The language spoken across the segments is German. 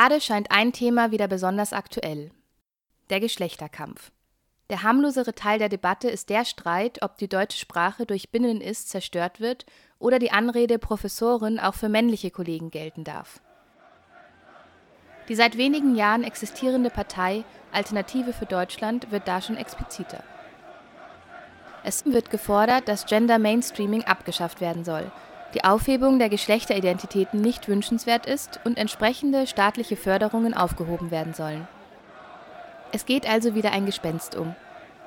Gerade scheint ein Thema wieder besonders aktuell. Der Geschlechterkampf. Der harmlosere Teil der Debatte ist der Streit, ob die deutsche Sprache durch Binnen-Ist zerstört wird oder die Anrede Professorin auch für männliche Kollegen gelten darf. Die seit wenigen Jahren existierende Partei Alternative für Deutschland wird da schon expliziter. Es wird gefordert, dass Gender Mainstreaming abgeschafft werden soll, die Aufhebung der Geschlechteridentitäten nicht wünschenswert ist und entsprechende staatliche Förderungen aufgehoben werden sollen. Es geht also wieder ein Gespenst um.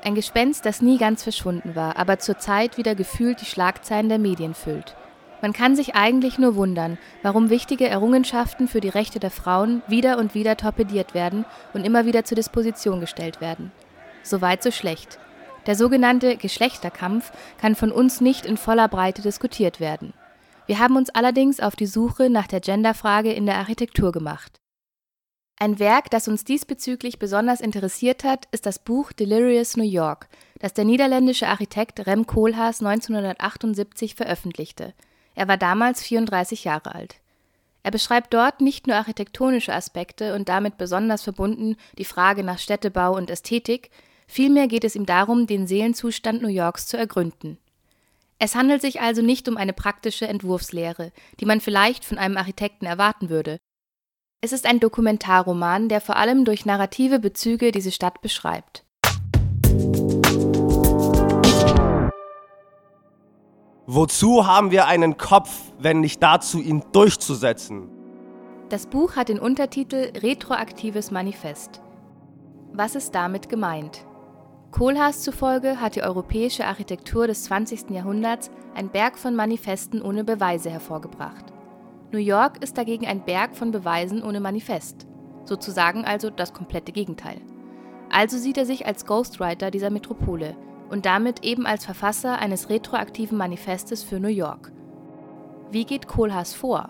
Ein Gespenst, das nie ganz verschwunden war, aber zurzeit wieder gefühlt die Schlagzeilen der Medien füllt. Man kann sich eigentlich nur wundern, warum wichtige Errungenschaften für die Rechte der Frauen wieder und wieder torpediert werden und immer wieder zur Disposition gestellt werden. Soweit so schlecht. Der sogenannte Geschlechterkampf kann von uns nicht in voller Breite diskutiert werden. Wir haben uns allerdings auf die Suche nach der Genderfrage in der Architektur gemacht. Ein Werk, das uns diesbezüglich besonders interessiert hat, ist das Buch Delirious New York, das der niederländische Architekt Rem Koolhaas 1978 veröffentlichte. Er war damals 34 Jahre alt. Er beschreibt dort nicht nur architektonische Aspekte und damit besonders verbunden die Frage nach Städtebau und Ästhetik, vielmehr geht es ihm darum, den Seelenzustand New Yorks zu ergründen. Es handelt sich also nicht um eine praktische Entwurfslehre, die man vielleicht von einem Architekten erwarten würde. Es ist ein Dokumentarroman, der vor allem durch narrative Bezüge diese Stadt beschreibt. Wozu haben wir einen Kopf, wenn nicht dazu, ihn durchzusetzen? Das Buch hat den Untertitel Retroaktives Manifest. Was ist damit gemeint? Kohlhaas zufolge hat die europäische Architektur des 20. Jahrhunderts ein Berg von Manifesten ohne Beweise hervorgebracht. New York ist dagegen ein Berg von Beweisen ohne Manifest, sozusagen also das komplette Gegenteil. Also sieht er sich als Ghostwriter dieser Metropole und damit eben als Verfasser eines retroaktiven Manifestes für New York. Wie geht Kohlhaas vor?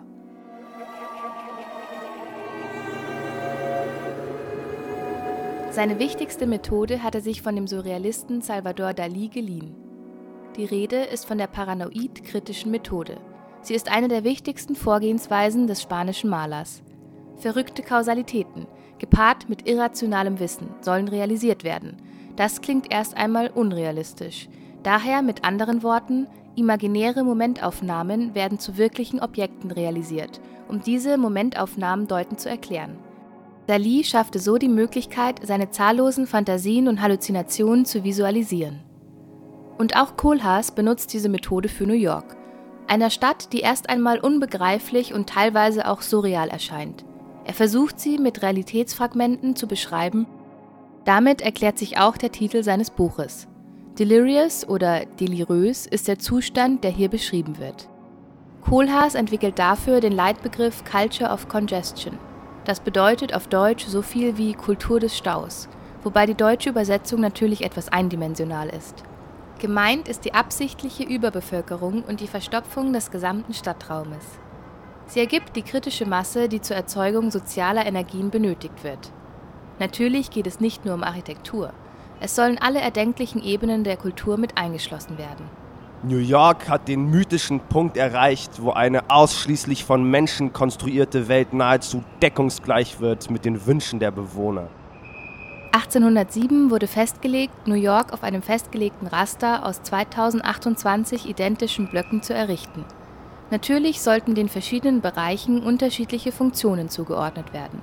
Seine wichtigste Methode hat er sich von dem Surrealisten Salvador Dalí geliehen. Die Rede ist von der paranoid-kritischen Methode. Sie ist eine der wichtigsten Vorgehensweisen des spanischen Malers. Verrückte Kausalitäten, gepaart mit irrationalem Wissen, sollen realisiert werden. Das klingt erst einmal unrealistisch. Daher mit anderen Worten, imaginäre Momentaufnahmen werden zu wirklichen Objekten realisiert, um diese Momentaufnahmen deutend zu erklären. Dalí schaffte so die Möglichkeit, seine zahllosen Fantasien und Halluzinationen zu visualisieren. Und auch Kohlhaas benutzt diese Methode für New York, einer Stadt, die erst einmal unbegreiflich und teilweise auch surreal erscheint. Er versucht sie mit Realitätsfragmenten zu beschreiben. Damit erklärt sich auch der Titel seines Buches. Delirious oder delirös ist der Zustand, der hier beschrieben wird. Kohlhaas entwickelt dafür den Leitbegriff Culture of Congestion – das bedeutet auf Deutsch so viel wie Kultur des Staus, wobei die deutsche Übersetzung natürlich etwas eindimensional ist. Gemeint ist die absichtliche Überbevölkerung und die Verstopfung des gesamten Stadtraumes. Sie ergibt die kritische Masse, die zur Erzeugung sozialer Energien benötigt wird. Natürlich geht es nicht nur um Architektur. Es sollen alle erdenklichen Ebenen der Kultur mit eingeschlossen werden. New York hat den mythischen Punkt erreicht, wo eine ausschließlich von Menschen konstruierte Welt nahezu deckungsgleich wird mit den Wünschen der Bewohner. 1807 wurde festgelegt, New York auf einem festgelegten Raster aus 2028 identischen Blöcken zu errichten. Natürlich sollten den verschiedenen Bereichen unterschiedliche Funktionen zugeordnet werden.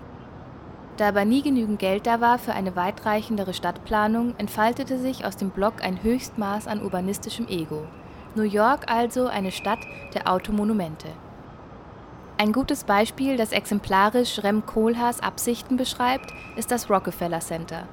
Da aber nie genügend Geld da war für eine weitreichendere Stadtplanung, entfaltete sich aus dem Block ein Höchstmaß an urbanistischem Ego. New York also eine Stadt der Automonumente. Ein gutes Beispiel, das exemplarisch Rem Koolhaas Absichten beschreibt, ist das Rockefeller Center.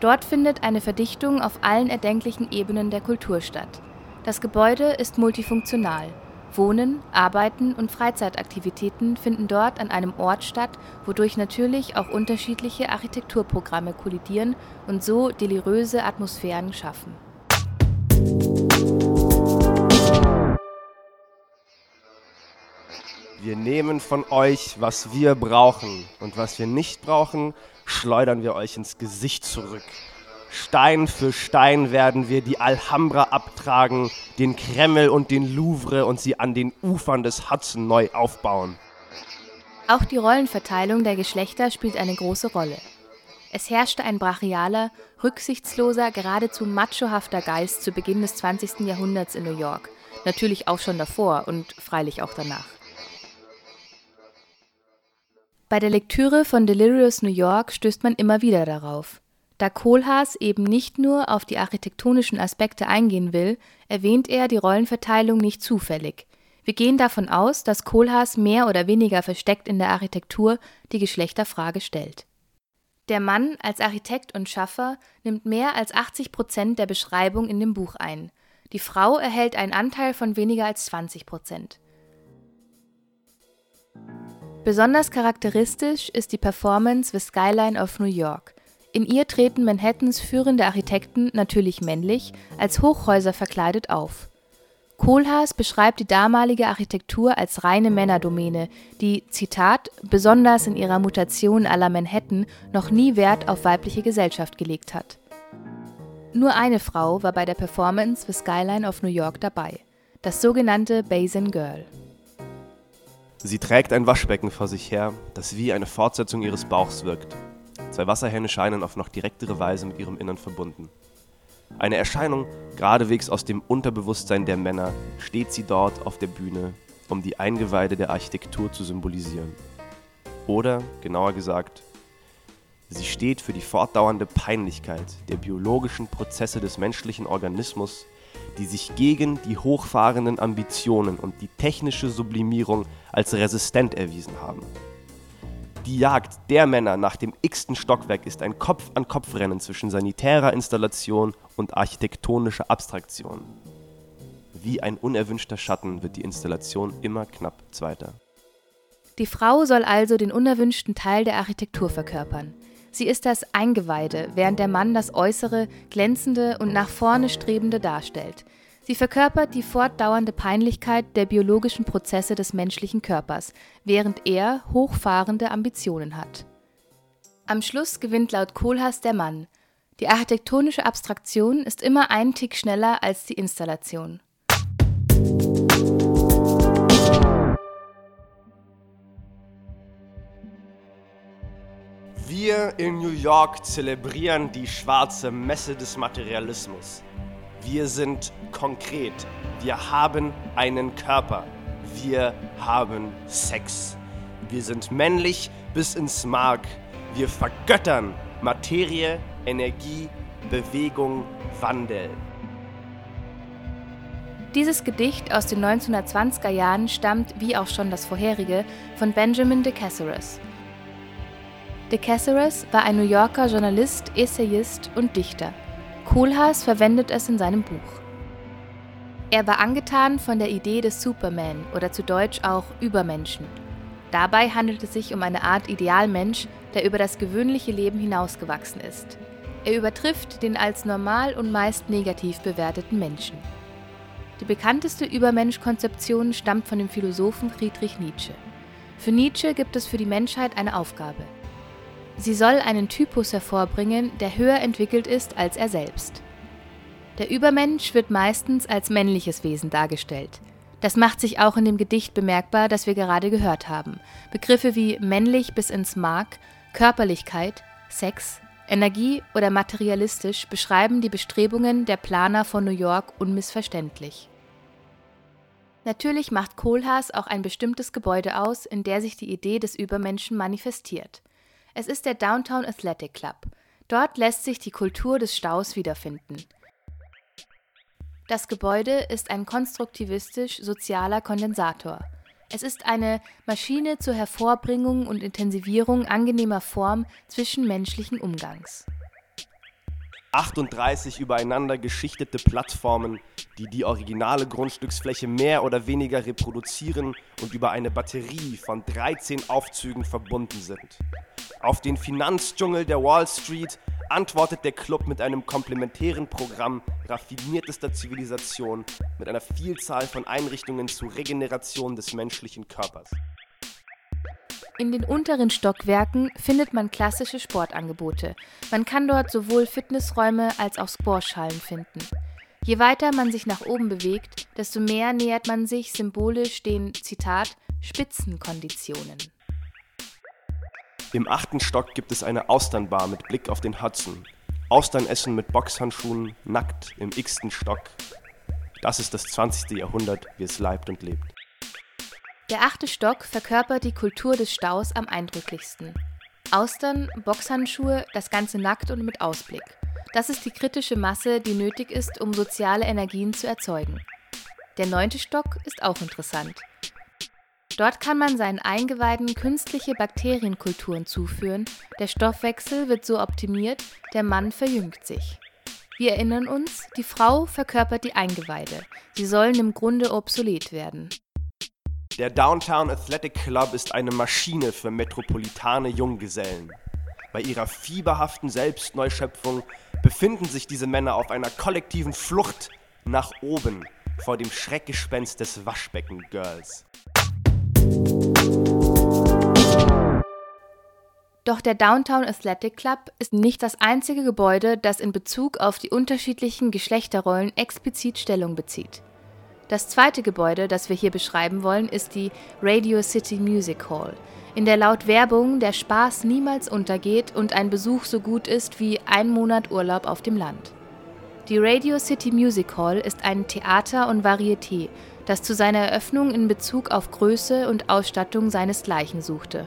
Dort findet eine Verdichtung auf allen erdenklichen Ebenen der Kultur statt. Das Gebäude ist multifunktional. Wohnen, Arbeiten und Freizeitaktivitäten finden dort an einem Ort statt, wodurch natürlich auch unterschiedliche Architekturprogramme kollidieren und so deliröse Atmosphären schaffen. Wir nehmen von euch, was wir brauchen und was wir nicht brauchen, schleudern wir euch ins Gesicht zurück. Stein für Stein werden wir die Alhambra abtragen, den Kreml und den Louvre und sie an den Ufern des Hudson neu aufbauen. Auch die Rollenverteilung der Geschlechter spielt eine große Rolle. Es herrschte ein brachialer, rücksichtsloser, geradezu machohafter Geist zu Beginn des 20. Jahrhunderts in New York, natürlich auch schon davor und freilich auch danach. Bei der Lektüre von Delirious New York stößt man immer wieder darauf. Da Kohlhaas eben nicht nur auf die architektonischen Aspekte eingehen will, erwähnt er die Rollenverteilung nicht zufällig. Wir gehen davon aus, dass Kohlhaas mehr oder weniger versteckt in der Architektur die Geschlechterfrage stellt. Der Mann als Architekt und Schaffer nimmt mehr als 80 Prozent der Beschreibung in dem Buch ein. Die Frau erhält einen Anteil von weniger als 20 Prozent. Besonders charakteristisch ist die Performance The Skyline of New York. In ihr treten Manhattans führende Architekten, natürlich männlich, als Hochhäuser verkleidet auf. Kohlhaas beschreibt die damalige Architektur als reine Männerdomäne, die, Zitat, besonders in ihrer Mutation la Manhattan noch nie Wert auf weibliche Gesellschaft gelegt hat. Nur eine Frau war bei der Performance The Skyline of New York dabei, das sogenannte Basin Girl. Sie trägt ein Waschbecken vor sich her, das wie eine Fortsetzung ihres Bauchs wirkt. Zwei Wasserhähne scheinen auf noch direktere Weise mit ihrem Innern verbunden. Eine Erscheinung geradewegs aus dem Unterbewusstsein der Männer steht sie dort auf der Bühne, um die Eingeweide der Architektur zu symbolisieren. Oder, genauer gesagt, sie steht für die fortdauernde Peinlichkeit der biologischen Prozesse des menschlichen Organismus die sich gegen die hochfahrenden Ambitionen und die technische Sublimierung als resistent erwiesen haben. Die Jagd der Männer nach dem x-ten Stockwerk ist ein Kopf-an-Kopf-Rennen zwischen sanitärer Installation und architektonischer Abstraktion. Wie ein unerwünschter Schatten wird die Installation immer knapp zweiter. Die Frau soll also den unerwünschten Teil der Architektur verkörpern. Sie ist das Eingeweide, während der Mann das Äußere, Glänzende und nach vorne Strebende darstellt. Sie verkörpert die fortdauernde Peinlichkeit der biologischen Prozesse des menschlichen Körpers, während er hochfahrende Ambitionen hat. Am Schluss gewinnt laut Kohlhaas der Mann. Die architektonische Abstraktion ist immer einen Tick schneller als die Installation. Wir in New York zelebrieren die schwarze Messe des Materialismus. Wir sind konkret. Wir haben einen Körper. Wir haben Sex. Wir sind männlich bis ins Mark. Wir vergöttern Materie, Energie, Bewegung, Wandel. Dieses Gedicht aus den 1920er Jahren stammt, wie auch schon das vorherige, von Benjamin de Caceres. De Caceres war ein New Yorker Journalist, Essayist und Dichter. Kohlhaas verwendet es in seinem Buch. Er war angetan von der Idee des Superman oder zu Deutsch auch Übermenschen. Dabei handelt es sich um eine Art Idealmensch, der über das gewöhnliche Leben hinausgewachsen ist. Er übertrifft den als normal und meist negativ bewerteten Menschen. Die bekannteste Übermensch-Konzeption stammt von dem Philosophen Friedrich Nietzsche. Für Nietzsche gibt es für die Menschheit eine Aufgabe. Sie soll einen Typus hervorbringen, der höher entwickelt ist als er selbst. Der Übermensch wird meistens als männliches Wesen dargestellt. Das macht sich auch in dem Gedicht bemerkbar, das wir gerade gehört haben. Begriffe wie männlich bis ins Mark, Körperlichkeit, Sex, Energie oder materialistisch beschreiben die Bestrebungen der Planer von New York unmissverständlich. Natürlich macht Kohlhaas auch ein bestimmtes Gebäude aus, in der sich die Idee des Übermenschen manifestiert. Es ist der Downtown Athletic Club. Dort lässt sich die Kultur des Staus wiederfinden. Das Gebäude ist ein konstruktivistisch-sozialer Kondensator. Es ist eine Maschine zur Hervorbringung und Intensivierung angenehmer Form zwischenmenschlichen Umgangs. 38 übereinander geschichtete Plattformen, die die originale Grundstücksfläche mehr oder weniger reproduzieren und über eine Batterie von 13 Aufzügen verbunden sind. Auf den Finanzdschungel der Wall Street antwortet der Club mit einem komplementären Programm raffiniertester Zivilisation mit einer Vielzahl von Einrichtungen zur Regeneration des menschlichen Körpers. In den unteren Stockwerken findet man klassische Sportangebote. Man kann dort sowohl Fitnessräume als auch Squashhallen finden. Je weiter man sich nach oben bewegt, desto mehr nähert man sich symbolisch den, Zitat, Spitzenkonditionen. Im achten Stock gibt es eine Austernbar mit Blick auf den Hudson. Austern essen mit Boxhandschuhen, nackt im x-ten Stock. Das ist das 20. Jahrhundert, wie es leibt und lebt. Der achte Stock verkörpert die Kultur des Staus am eindrücklichsten. Austern, Boxhandschuhe, das Ganze nackt und mit Ausblick. Das ist die kritische Masse, die nötig ist, um soziale Energien zu erzeugen. Der neunte Stock ist auch interessant. Dort kann man seinen Eingeweiden künstliche Bakterienkulturen zuführen, der Stoffwechsel wird so optimiert, der Mann verjüngt sich. Wir erinnern uns, die Frau verkörpert die Eingeweide. Sie sollen im Grunde obsolet werden. Der Downtown Athletic Club ist eine Maschine für metropolitane Junggesellen. Bei ihrer fieberhaften Selbstneuschöpfung befinden sich diese Männer auf einer kollektiven Flucht nach oben vor dem Schreckgespenst des Waschbecken-Girls. Doch der Downtown Athletic Club ist nicht das einzige Gebäude, das in Bezug auf die unterschiedlichen Geschlechterrollen explizit Stellung bezieht. Das zweite Gebäude, das wir hier beschreiben wollen, ist die Radio City Music Hall, in der laut Werbung der Spaß niemals untergeht und ein Besuch so gut ist wie ein Monat Urlaub auf dem Land. Die Radio City Music Hall ist ein Theater und Varieté, das zu seiner Eröffnung in Bezug auf Größe und Ausstattung seinesgleichen suchte.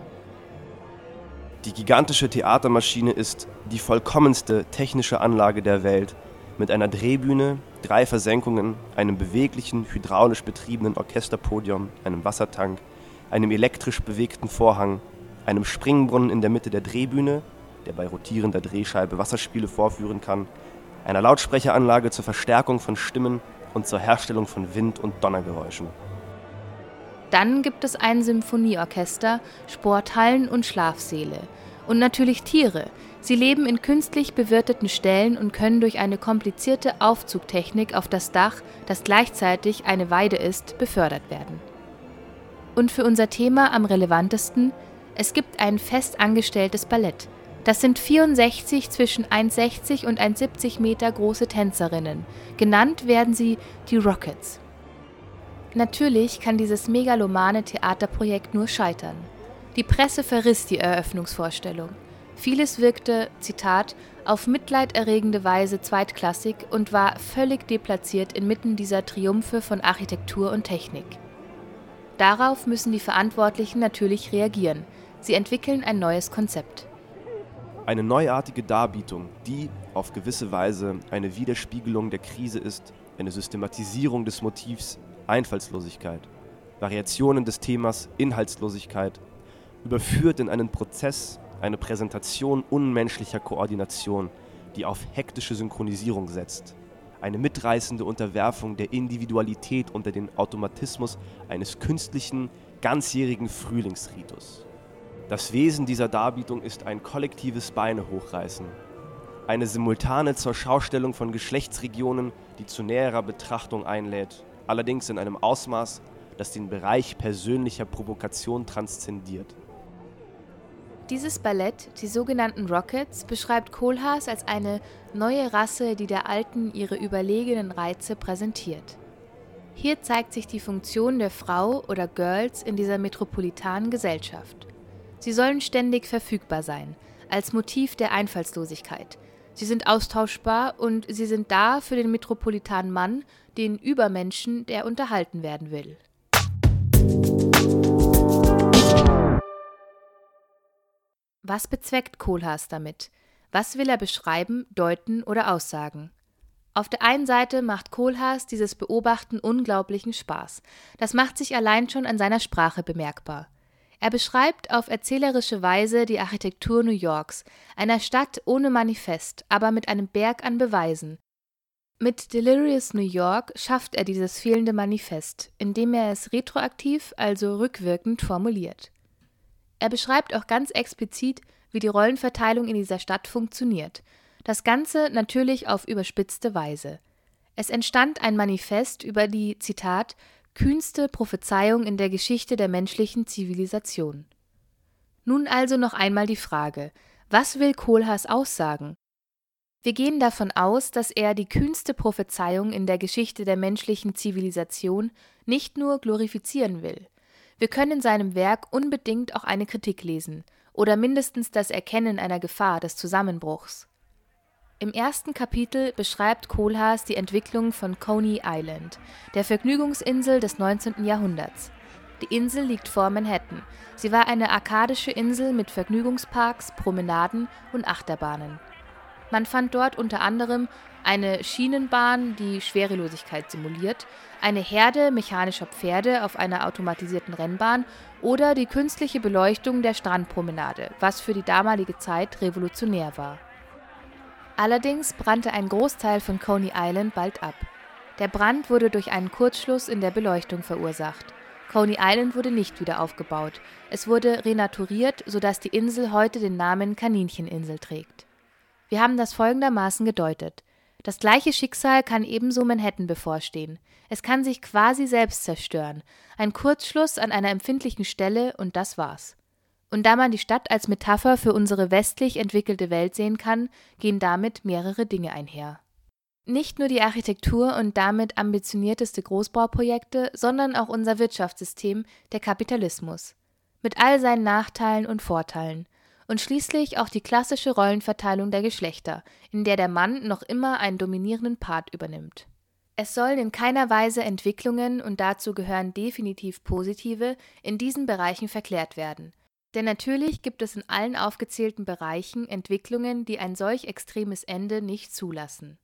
Die gigantische Theatermaschine ist die vollkommenste technische Anlage der Welt mit einer Drehbühne, drei Versenkungen, einem beweglichen, hydraulisch betriebenen Orchesterpodium, einem Wassertank, einem elektrisch bewegten Vorhang, einem Springbrunnen in der Mitte der Drehbühne, der bei rotierender Drehscheibe Wasserspiele vorführen kann, einer Lautsprecheranlage zur Verstärkung von Stimmen und zur Herstellung von Wind- und Donnergeräuschen. Dann gibt es ein Symphonieorchester, Sporthallen und Schlafsäle. Und natürlich Tiere. Sie leben in künstlich bewirteten Ställen und können durch eine komplizierte Aufzugtechnik auf das Dach, das gleichzeitig eine Weide ist, befördert werden. Und für unser Thema am relevantesten, es gibt ein fest angestelltes Ballett. Das sind 64 zwischen 1,60 und 1,70 Meter große Tänzerinnen. Genannt werden sie die Rockets. Natürlich kann dieses megalomane Theaterprojekt nur scheitern. Die Presse verriss die Eröffnungsvorstellung. Vieles wirkte, Zitat, auf mitleiderregende Weise zweitklassig und war völlig deplatziert inmitten dieser Triumphe von Architektur und Technik. Darauf müssen die Verantwortlichen natürlich reagieren. Sie entwickeln ein neues Konzept. Eine neuartige Darbietung, die auf gewisse Weise eine Widerspiegelung der Krise ist, eine Systematisierung des Motivs Einfallslosigkeit, Variationen des Themas Inhaltslosigkeit, überführt in einen Prozess, eine Präsentation unmenschlicher Koordination, die auf hektische Synchronisierung setzt, eine mitreißende Unterwerfung der Individualität unter den Automatismus eines künstlichen, ganzjährigen Frühlingsritus. Das Wesen dieser Darbietung ist ein kollektives Beine hochreißen, eine simultane Zurschaustellung von Geschlechtsregionen, die zu näherer Betrachtung einlädt, allerdings in einem Ausmaß, das den Bereich persönlicher Provokation transzendiert. Dieses Ballett, die sogenannten Rockets, beschreibt Kohlhaas als eine neue Rasse, die der Alten ihre überlegenen Reize präsentiert. Hier zeigt sich die Funktion der Frau oder Girls in dieser metropolitanen Gesellschaft. Sie sollen ständig verfügbar sein, als Motiv der Einfallslosigkeit. Sie sind austauschbar und sie sind da für den metropolitanen Mann, den Übermenschen, der unterhalten werden will. Was bezweckt Kohlhaas damit? Was will er beschreiben, deuten oder aussagen? Auf der einen Seite macht Kohlhaas dieses Beobachten unglaublichen Spaß. Das macht sich allein schon an seiner Sprache bemerkbar. Er beschreibt auf erzählerische Weise die Architektur New Yorks, einer Stadt ohne Manifest, aber mit einem Berg an Beweisen. Mit Delirious New York schafft er dieses fehlende Manifest, indem er es retroaktiv, also rückwirkend formuliert. Er beschreibt auch ganz explizit, wie die Rollenverteilung in dieser Stadt funktioniert. Das Ganze natürlich auf überspitzte Weise. Es entstand ein Manifest über die, Zitat, kühnste Prophezeiung in der Geschichte der menschlichen Zivilisation. Nun also noch einmal die Frage, was will Kohlhaas aussagen? Wir gehen davon aus, dass er die kühnste Prophezeiung in der Geschichte der menschlichen Zivilisation nicht nur glorifizieren will. Wir können in seinem Werk unbedingt auch eine Kritik lesen, oder mindestens das Erkennen einer Gefahr des Zusammenbruchs. Im ersten Kapitel beschreibt Kohlhaas die Entwicklung von Coney Island, der Vergnügungsinsel des 19. Jahrhunderts. Die Insel liegt vor Manhattan. Sie war eine arkadische Insel mit Vergnügungsparks, Promenaden und Achterbahnen. Man fand dort unter anderem eine Schienenbahn, die Schwerelosigkeit simuliert, eine Herde mechanischer Pferde auf einer automatisierten Rennbahn oder die künstliche Beleuchtung der Strandpromenade, was für die damalige Zeit revolutionär war. Allerdings brannte ein Großteil von Coney Island bald ab. Der Brand wurde durch einen Kurzschluss in der Beleuchtung verursacht. Coney Island wurde nicht wieder aufgebaut. Es wurde renaturiert, sodass die Insel heute den Namen Kanincheninsel trägt. Wir haben das folgendermaßen gedeutet. Das gleiche Schicksal kann ebenso Manhattan bevorstehen. Es kann sich quasi selbst zerstören. Ein Kurzschluss an einer empfindlichen Stelle und das war's. Und da man die Stadt als Metapher für unsere westlich entwickelte Welt sehen kann, gehen damit mehrere Dinge einher. Nicht nur die Architektur und damit ambitionierteste Großbauprojekte, sondern auch unser Wirtschaftssystem, der Kapitalismus. Mit all seinen Nachteilen und Vorteilen. Und schließlich auch die klassische Rollenverteilung der Geschlechter, in der der Mann noch immer einen dominierenden Part übernimmt. Es sollen in keiner Weise Entwicklungen, und dazu gehören definitiv positive, in diesen Bereichen verklärt werden – denn natürlich gibt es in allen aufgezählten Bereichen Entwicklungen, die ein solch extremes Ende nicht zulassen.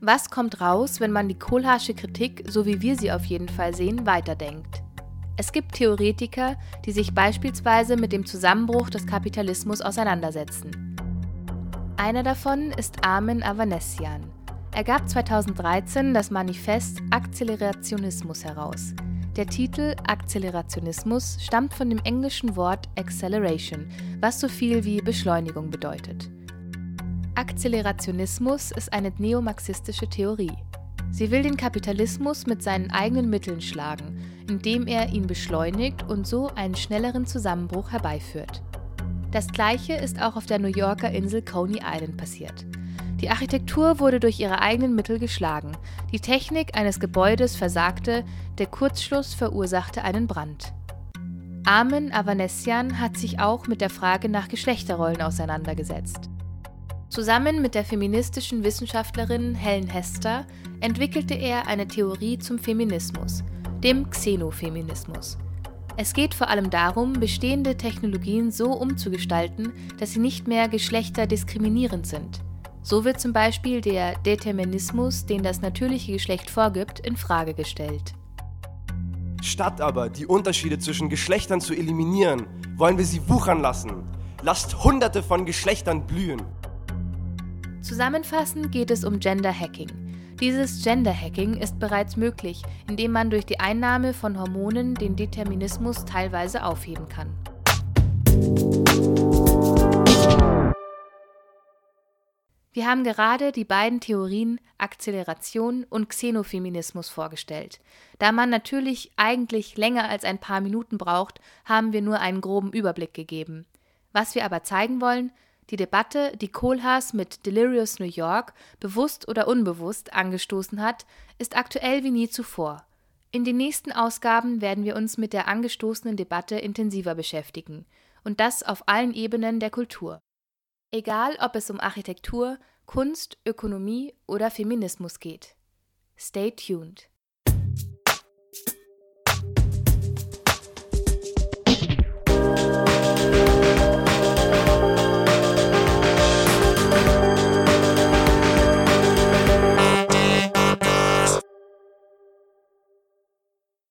Was kommt raus, wenn man die Kohlhaasche Kritik, so wie wir sie auf jeden Fall sehen, weiterdenkt? Es gibt Theoretiker, die sich beispielsweise mit dem Zusammenbruch des Kapitalismus auseinandersetzen. Einer davon ist Armin Avanesian. Er gab 2013 das Manifest Akzelerationismus heraus. Der Titel Akzelerationismus stammt von dem englischen Wort Acceleration, was so viel wie Beschleunigung bedeutet. Akzelerationismus ist eine neomarxistische Theorie. Sie will den Kapitalismus mit seinen eigenen Mitteln schlagen, indem er ihn beschleunigt und so einen schnelleren Zusammenbruch herbeiführt. Das gleiche ist auch auf der New Yorker Insel Coney Island passiert. Die Architektur wurde durch ihre eigenen Mittel geschlagen, die Technik eines Gebäudes versagte, der Kurzschluss verursachte einen Brand. Armin Avanesian hat sich auch mit der Frage nach Geschlechterrollen auseinandergesetzt. Zusammen mit der feministischen Wissenschaftlerin Helen Hester entwickelte er eine Theorie zum Feminismus, dem Xenofeminismus. Es geht vor allem darum, bestehende Technologien so umzugestalten, dass sie nicht mehr geschlechterdiskriminierend sind. So wird zum Beispiel der Determinismus, den das natürliche Geschlecht vorgibt, in Frage gestellt. Statt aber die Unterschiede zwischen Geschlechtern zu eliminieren, wollen wir sie wuchern lassen. Lasst Hunderte von Geschlechtern blühen. Zusammenfassend geht es um Gender Hacking. Dieses Gender Hacking ist bereits möglich, indem man durch die Einnahme von Hormonen den Determinismus teilweise aufheben kann. Wir haben gerade die beiden Theorien Akzeleration und Xenofeminismus vorgestellt. Da man natürlich eigentlich länger als ein paar Minuten braucht, haben wir nur einen groben Überblick gegeben. Was wir aber zeigen wollen, die Debatte, die Kohlhaas mit Delirious New York bewusst oder unbewusst angestoßen hat, ist aktuell wie nie zuvor. In den nächsten Ausgaben werden wir uns mit der angestoßenen Debatte intensiver beschäftigen, und das auf allen Ebenen der Kultur. Egal, ob es um Architektur, Kunst, Ökonomie oder Feminismus geht. Stay tuned.